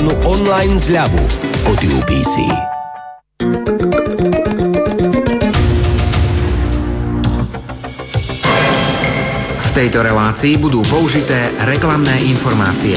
špeciálnu online zľavu od UPC. V tejto relácii budú použité reklamné informácie.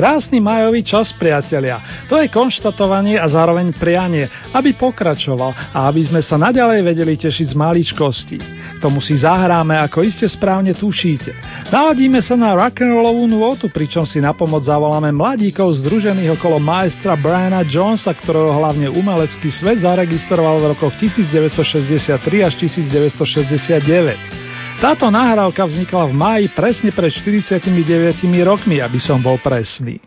Krásny majový čas, priatelia. To je konštatovanie a zároveň prianie, aby pokračoval a aby sme sa naďalej vedeli tešiť z maličkosti. Tomu si zahráme, ako iste správne tušíte. Naladíme sa na rock'n'rollovú nôtu, pričom si na pomoc zavoláme mladíkov združených okolo maestra Briana Jonesa, ktorého hlavne umelecký svet zaregistroval v rokoch 1963 až 1969. Táto nahrávka vznikla v máji presne pred 49 rokmi, aby som bol presný.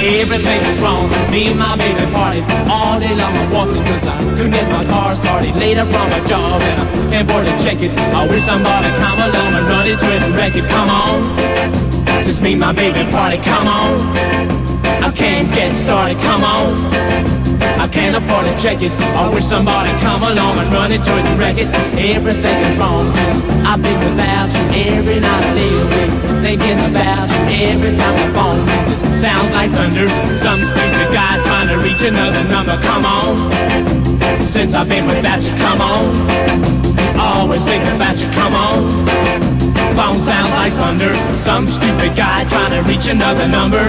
Everything is wrong. Me and my baby party all day long. I'm walking cause I couldn't get my car started. Later from a job and I can't afford to check it. I wish somebody come along and run it it and wreck it. Come on. Just me and my baby party. Come on. I can't get started. Come on. I can't afford to check it. I wish somebody come along and run it to and wreck it. Everything is wrong. I've been without you every night I awake. Thinking about you every time the phone sounds like thunder. Some stupid guy trying to reach another number. Come on. Since I've been without you, come on. Always thinking about you, come on. Phone sounds like thunder. Some stupid guy trying to reach another number.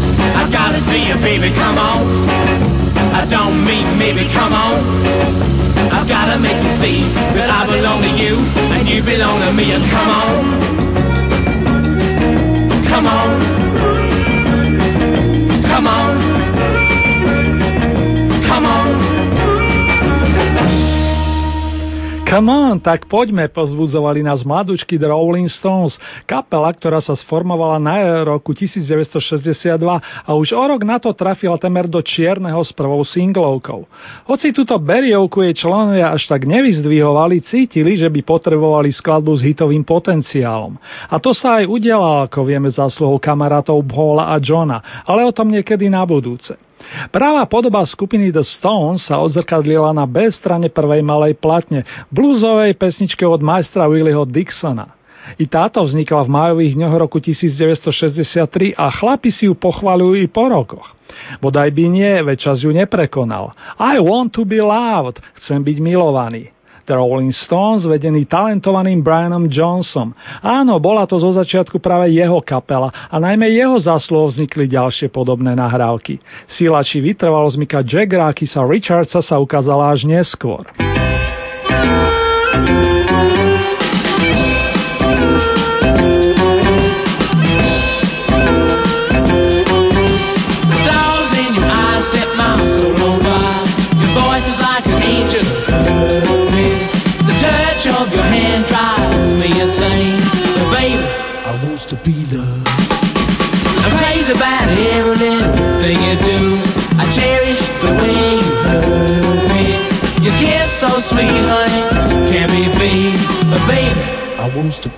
I gotta see you, baby, come on. I don't mean maybe, come on. I've gotta make you see that I belong to you and you belong to me. and Come on. Come on. Come on, tak poďme, pozbudzovali nás mladúčky The Rolling Stones, kapela, ktorá sa sformovala na roku 1962 a už o rok na to trafila temer do čierneho s prvou singlovkou. Hoci túto beriovku jej členovia až tak nevyzdvihovali, cítili, že by potrebovali skladbu s hitovým potenciálom. A to sa aj udialo, ako vieme, zásluhou kamarátov Paula a Johna, ale o tom niekedy na budúce. Práva podoba skupiny The Stones sa odzrkadlila na B strane prvej malej platne, bluesovej pesničke od majstra Willieho Dixona. I táto vznikla v májových dňoch roku 1963 a chlapi si ju pochvalujú i po rokoch. Bodaj by nie, veď čas ju neprekonal. I want to be loved, chcem byť milovaný. The Rolling Stones, vedený talentovaným Brianom Johnsonom. Áno, bola to zo začiatku práve jeho kapela a najmä jeho zaslov vznikli ďalšie podobné nahrávky. Sila či vytrvalosť Mika Jaggera sa Richardsa sa ukázala až neskôr. wants to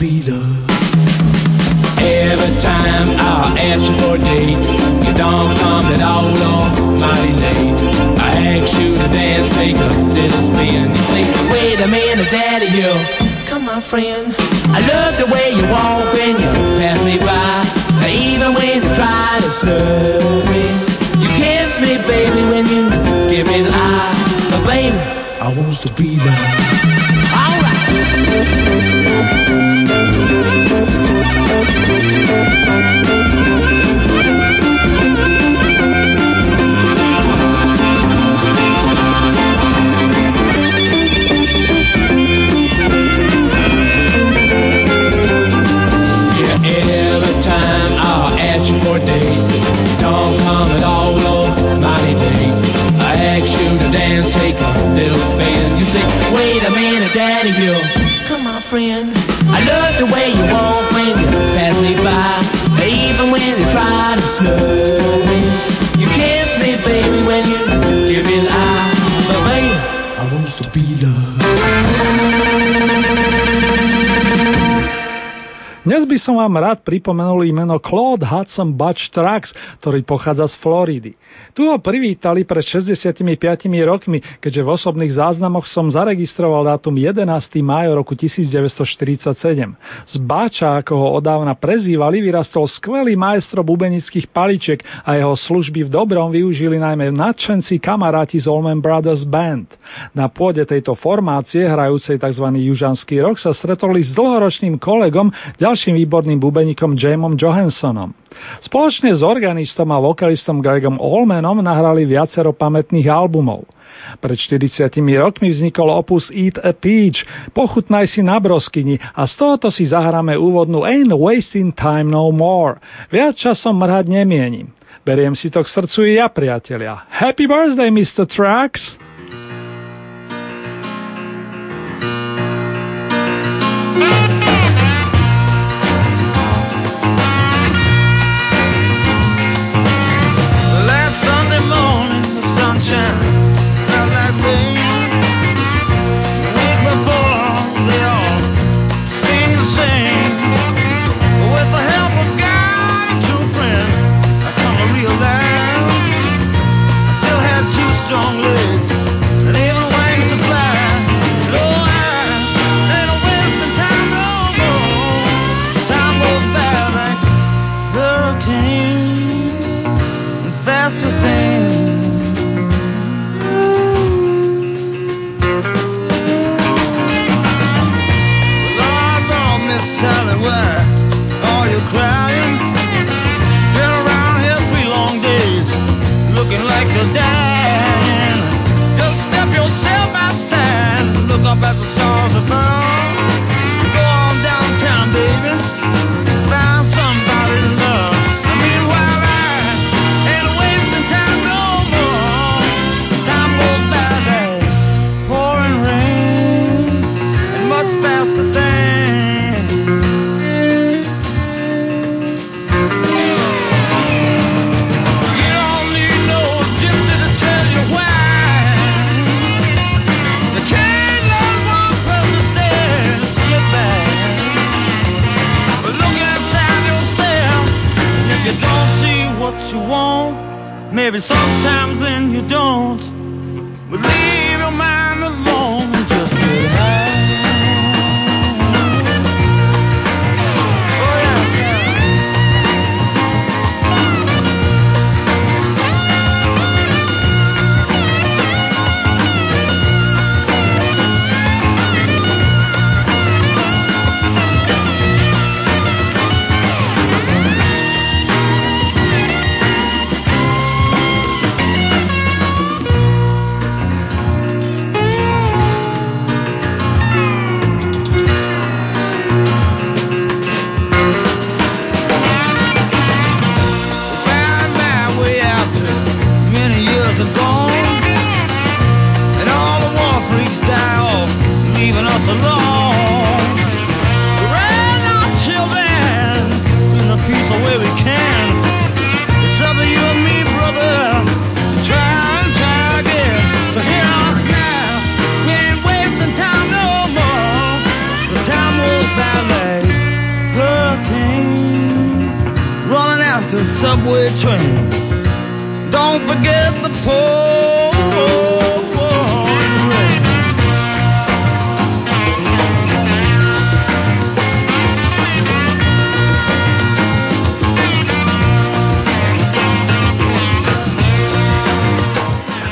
be loved. Every time I ask you for a date, you don't come at all on mighty late. I ask you to dance, take a little spin. You say, wait a minute, daddy, you come my friend. I love the way you walk when you pass me by. Even when you try to slow me, you kiss me, baby, when you give me the eye. But baby, I want to be loved. Som vám rád pripomenul imeno Claude Hudson Butch Trucks, ktorý pochádza z Floridy. Tu ho privítali pred 65 rokmi, keďže v osobných záznamoch som zaregistroval dátum 11. májo roku 1947. Z Báča, ako ho odávna prezývali, vyrastol skvelý majstro bubenických paličiek a jeho služby v dobrom využili najmä nadšenci kamaráti z Allman Brothers Band. Na pôde tejto formácie, hrajúcej tzv. južanský rok, sa stretoli s dlhoročným kolegom, ďalším výborným bubeníkom Jamom Johanssonom. Spoločne s organistom a vokalistom Gregom Allmanom nahrali viacero pamätných albumov. Pred 40 rokmi vznikol opus Eat a Peach, pochutnaj si na broskyni a z tohoto si zahráme úvodnú Ain't Wasting Time No More. Viac časom mrhať nemienim. Beriem si to k srdcu i ja, priatelia. Happy birthday, Mr. Trucks!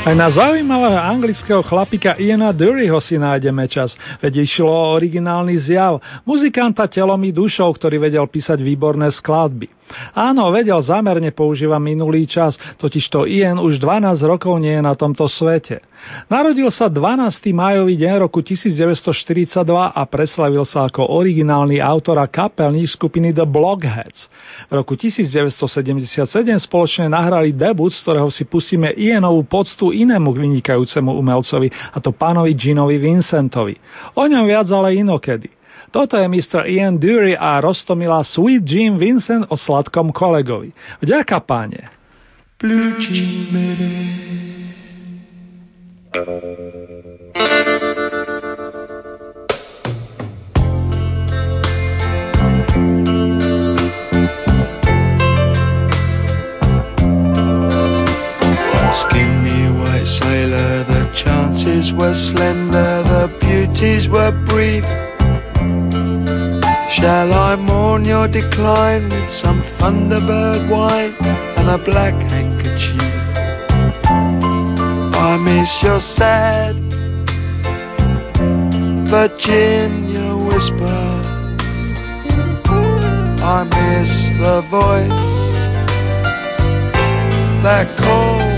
Aj na zaujímavého anglického chlapika Iana Duryho si nájdeme čas, veď išlo o originálny zjav, muzikanta telom i dušou, ktorý vedel písať výborné skladby. Áno, vedel, zamerne používa minulý čas, totižto Ian už 12 rokov nie je na tomto svete. Narodil sa 12. májový deň roku 1942 a preslavil sa ako originálny autor a kapelník skupiny The Blockheads. V roku 1977 spoločne nahrali debut, z ktorého si pustíme Ianovú poctu inému vynikajúcemu umelcovi, a to pánovi Ginovi Vincentovi. O ňom viac ale inokedy. Toto je Mr. Ian Dury a Rostomila Sweet Jim Vincent o sladkom kolegovi. Vďaka páne. Skinny white sailor, the chances were slender, the beauties were brief. Shall I mourn your decline with some thunderbird wine and a black handkerchief? I miss your sad Virginia whisper. I miss the voice that calls.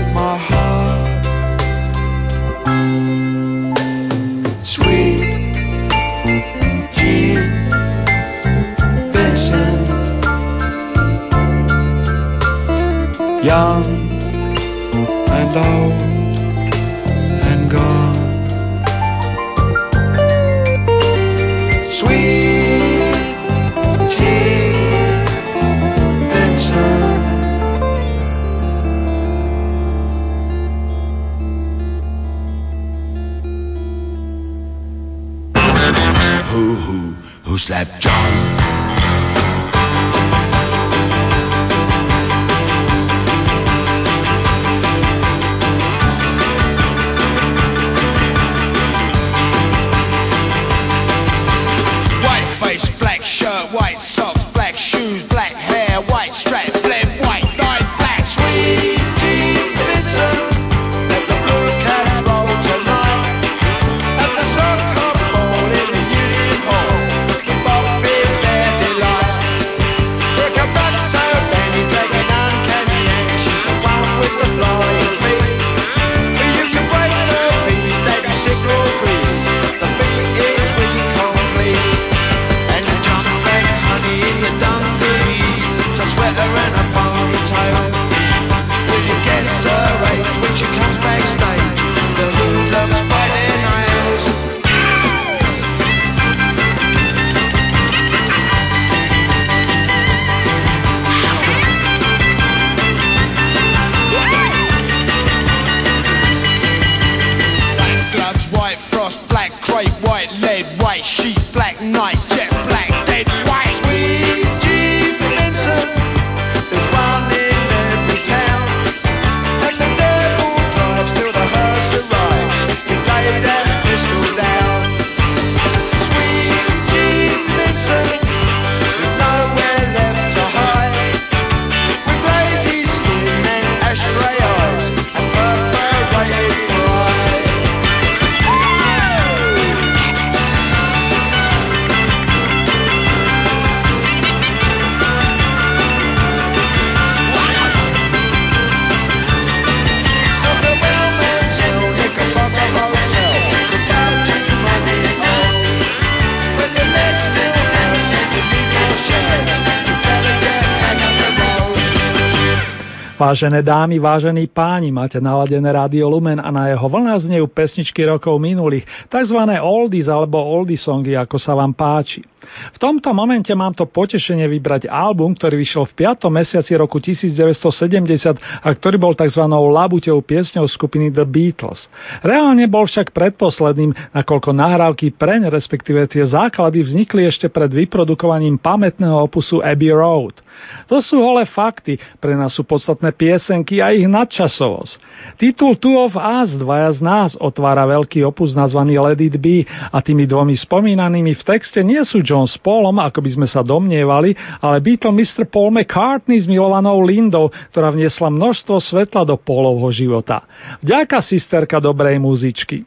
Vážené dámy, vážení páni, máte naladené rádio Lumen a na jeho vlna znejú pesničky rokov minulých, tzv. oldies alebo oldie songy, ako sa vám páči. V tomto momente mám to potešenie vybrať album, ktorý vyšiel v 5. mesiaci roku 1970 a ktorý bol tzv. labuťou piesňou skupiny The Beatles. Reálne bol však predposledným, nakoľko nahrávky preň, respektíve tie základy vznikli ešte pred vyprodukovaním pamätného opusu Abbey Road. To sú holé fakty, pre nás sú podstatné piesenky a ich nadčasovosť. Titul Two of Us, dvaja z nás, otvára veľký opus nazvaný Let It Be a tými dvomi spomínanými v texte nie sú John s Paulom, ako by sme sa domnievali, ale Beatle Mr. Paul McCartney s milovanou Lindou, ktorá vniesla množstvo svetla do Paulovho života. Vďaka sisterka dobrej muzičky.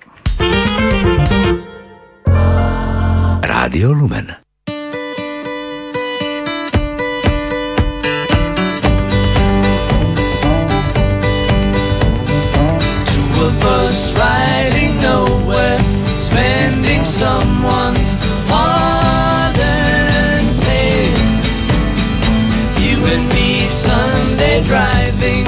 Rádio Lumen of us riding nowhere, spending someone's. You and me Sunday driving.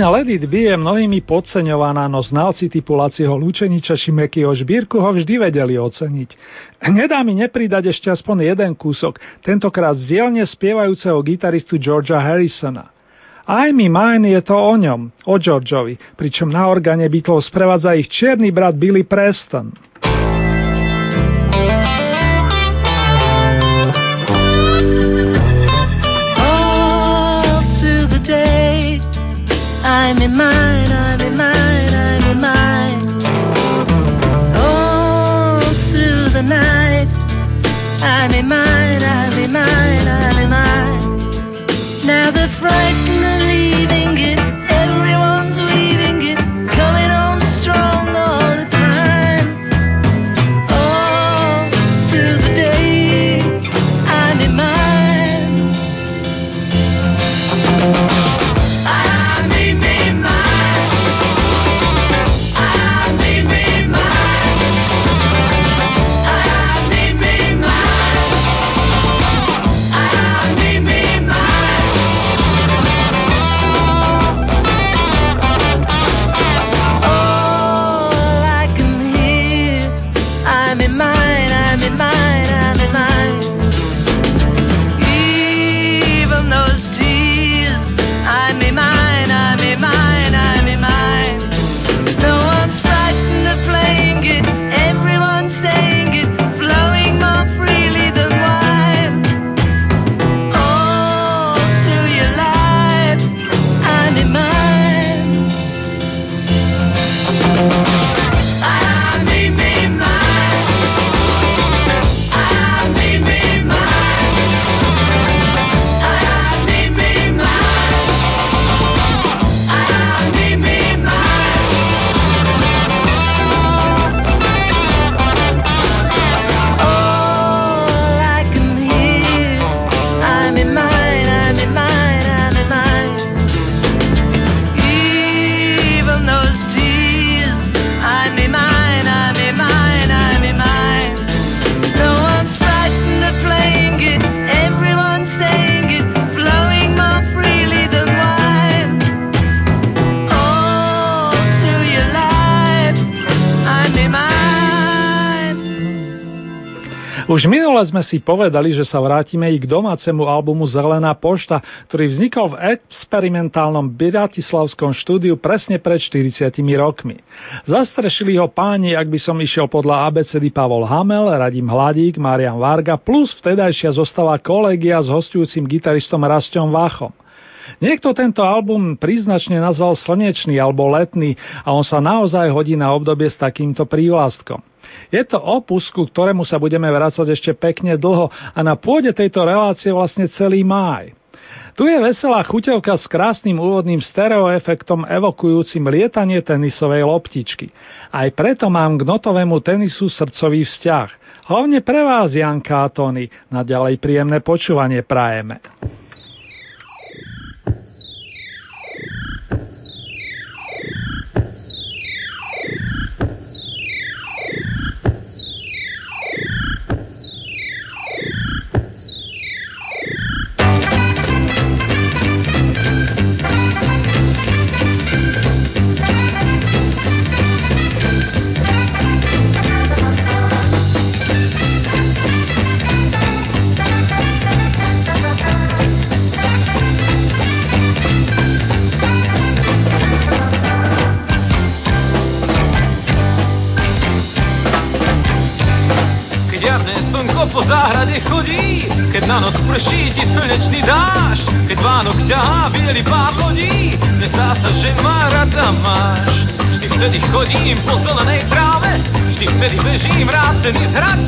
Platňa Let It Be je mnohými podceňovaná, no znalci typu Lacieho Lučeniča či Mekyho Žbírku ho vždy vedeli oceniť. Nedá mi nepridať ešte aspoň jeden kúsok, tentokrát z dielne spievajúceho gitaristu Georgia Harrisona. I'm Mine je to o ňom, o Georgeovi, pričom na organe Beatles sprevádza ich čierny brat Billy Preston. Minule sme si povedali, že sa vrátime i k domácemu albumu Zelená pošta, ktorý vznikol v experimentálnom Bratislavskom štúdiu presne pred 40 rokmi. Zastrešili ho páni, ak by som išiel podľa ABCD Pavol Hamel, Radim Hladík, Marian Varga plus vtedajšia zostava kolegia s hostujúcim gitaristom Rastom Vachom. Niekto tento album príznačne nazval slnečný alebo letný a on sa naozaj hodí na obdobie s takýmto prívlastkom. Je to opus, ku ktorému sa budeme vrácať ešte pekne dlho a na pôde tejto relácie vlastne celý máj. Tu je veselá chuťovka s krásnym úvodným stereoefektom evokujúcim lietanie tenisovej loptičky. Aj preto mám k notovému tenisu srdcový vzťah. Hlavne pre vás, Janka a Tony, na ďalej príjemné počúvanie prajeme. po záhrade chodí, keď na noc prší ti slnečný dáš, keď Vánok ťahá, videli pár lodí, nesá sa, že má rada máš. Vždy vtedy chodím po zelenej tráve, vždy vtedy bežím rád tenis hrať,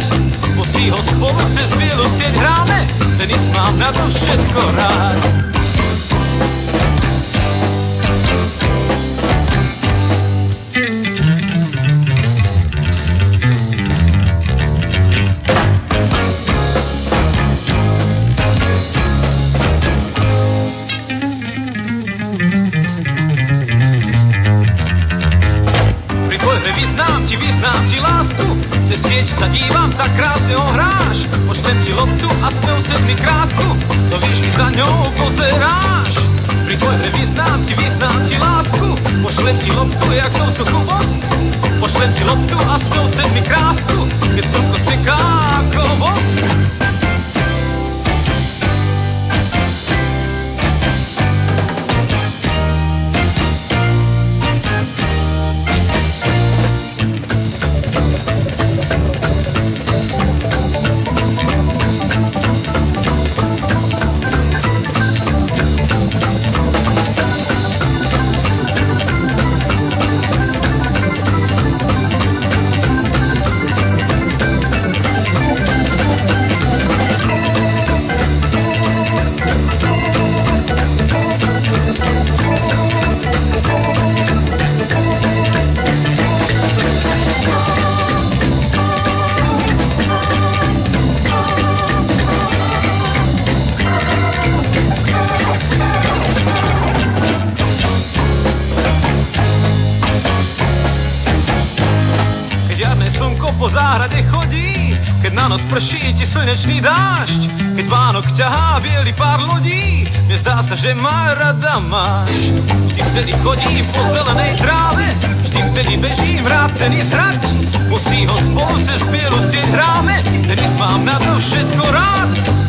po síhot povod cez bielu sieť hráme, tenis mám na to všetko rád. Loptu, jak voz. Pošlem ti loptu a smev se mi krásku. Keď prší ti slnečný dážď, keď Vánok ťahá biely pár lodí, mne zdá sa, že ma rada máš. Vždy vtedy chodím po zelenej tráve, vždy vtedy bežím rád tenis hrať, musí ho spolu cez bielu sieť hráme, tenis mám na to všetko rád.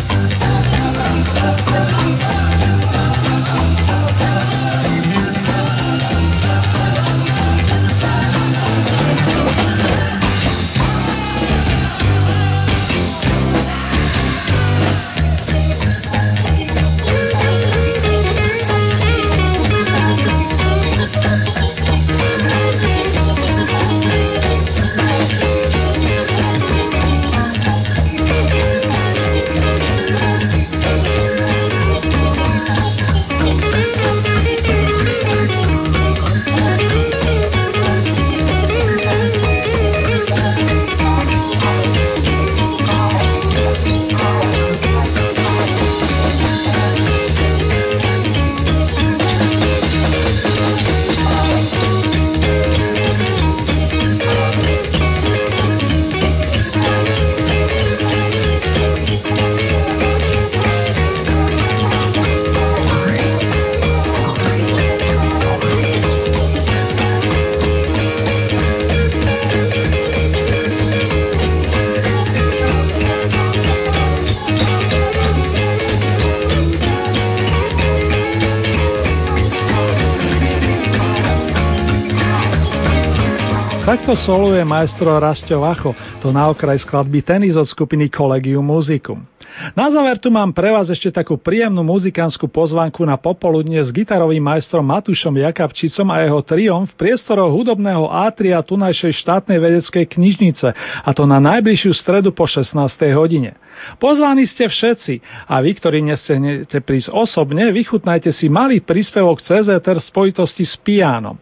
Takto soluje maestro Rasto Vacho, to na okraj skladby tenis od skupiny Collegium Musicum. Na záver tu mám pre vás ešte takú príjemnú muzikánsku pozvanku na popoludne s gitarovým majstrom Matušom Jakabčicom a jeho triom v priestoroch hudobného átria tunajšej štátnej vedeckej knižnice, a to na najbližšiu stredu po 16. hodine. Pozvaní ste všetci a vy, ktorí nestihnete prísť osobne, vychutnajte si malý príspevok CZR v spojitosti s pianom.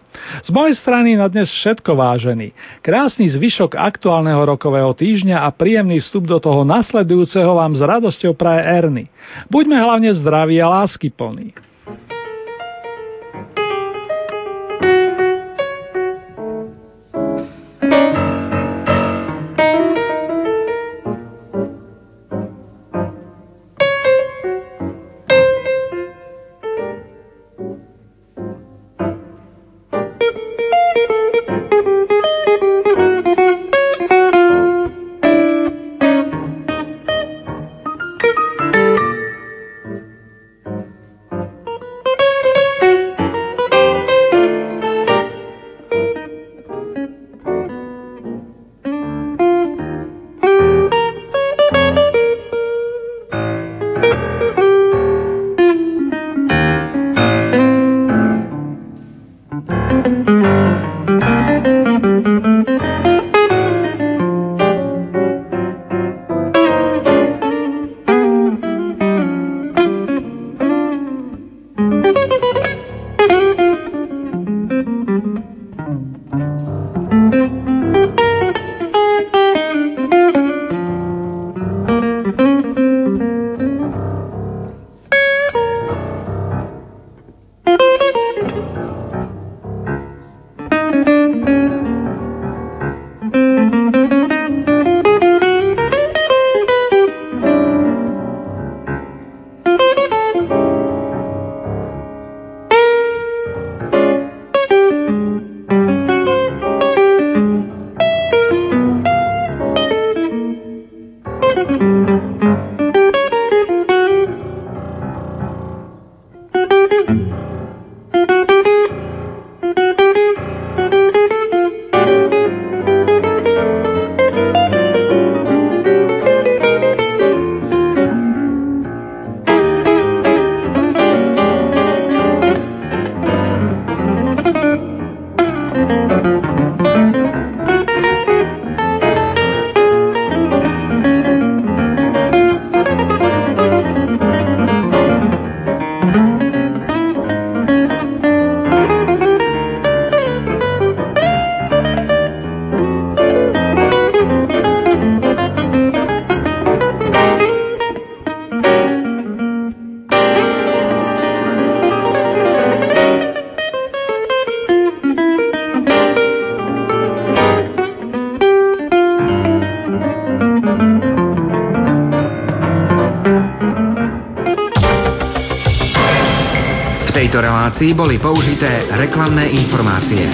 Z mojej strany na dnes všetko vážený. Krásny zvyšok aktuálneho rokového týždňa a príjemný vstup do toho nasledujúceho vám s radosťou praje Erny. Buďme hlavne zdraví a lásky plní. Tejto relácii boli použité reklamné informácie.